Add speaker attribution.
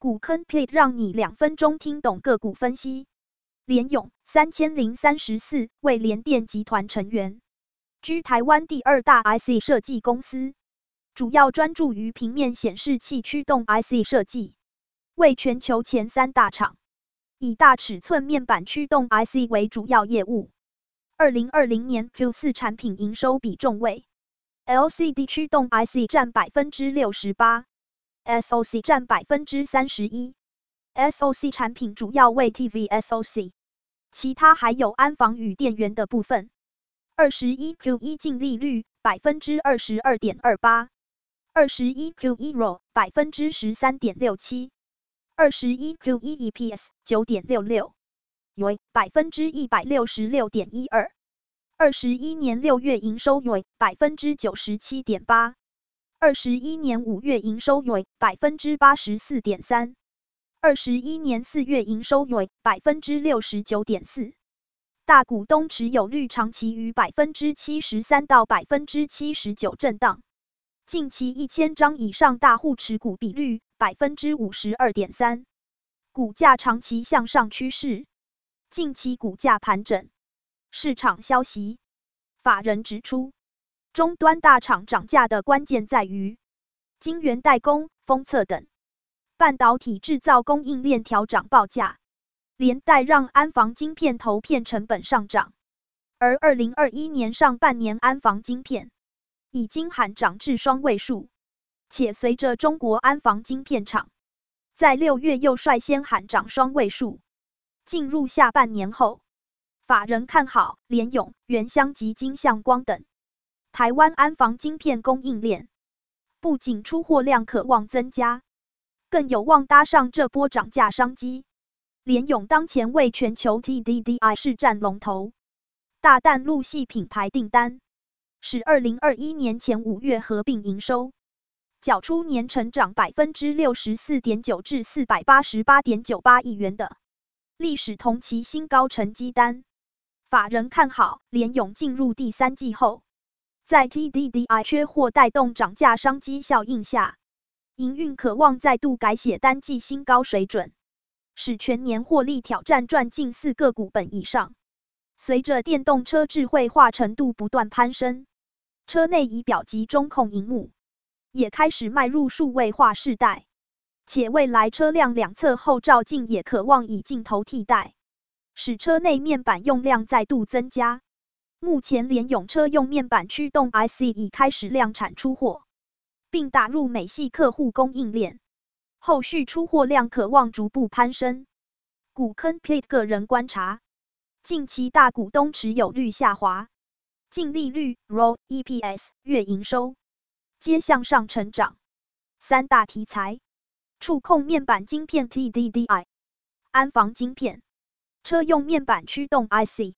Speaker 1: 股坑 plate 让你两分钟听懂个股分析。联咏三千零三十四为联电集团成员，居台湾第二大 IC 设计公司，主要专注于平面显示器驱动 IC 设计，为全球前三大厂，以大尺寸面板驱动 IC 为主要业务。二零二零年 Q 四产品营收比重为。LCD 驱动 IC 占百分之六十八。，SOC 占百分之三十一，SOC 产品主要为 TV SOC。其他还有安防与电源的部分。二十一 Q 一净利率百分之二十二点二八，二十一 Q 一 RO 百分之十三点六七，二十一 Q 一 EPS 九点六六，为百分之一百六十六点一二。二十一年六月营收为百分之九十七点八，二十一年五月营收为百分之八十四点三。二十一年四月营收为百分之六十九点四，大股东持有率长期于百分之七十三到百分之七十九震荡，近期一千张以上大户持股比率百分之五十二点三，股价长期向上趋势，近期股价盘整。市场消息，法人指出，终端大厂涨价的关键在于晶圆代工、封测等。半导体制造供应链调涨报价，连带让安防晶片投片成本上涨。而二零二一年上半年安防晶片已经喊涨至双位数，且随着中国安防晶片厂在六月又率先喊涨双位数。进入下半年后，法人看好联咏、原香及金相光等台湾安防晶片供应链，不仅出货量可望增加。更有望搭上这波涨价商机。联咏当前为全球 TDDI 市占龙头，大淡路系品牌订单，使二零二一年前五月合并营收缴出年成长百分之六十四点九至四百八十八点九八亿元的历史同期新高成绩单。法人看好联咏进入第三季后，在 TDDI 缺货带动涨价商机效应下。营运可望再度改写单季新高水准，使全年获利挑战赚近四个股本以上。随着电动车智慧化程度不断攀升，车内仪表及中控荧幕也开始迈入数位化世代，且未来车辆两侧后照镜也可望以镜头替代，使车内面板用量再度增加。目前联咏车用面板驱动 IC 已开始量产出货。并打入美系客户供应链，后续出货量可望逐步攀升。股坑 plate 个人观察，近期大股东持有率下滑，净利率、ROE、EPS、月营收皆向上成长。三大题材：触控面板晶片 TDDI、安防晶片、车用面板驱动 IC。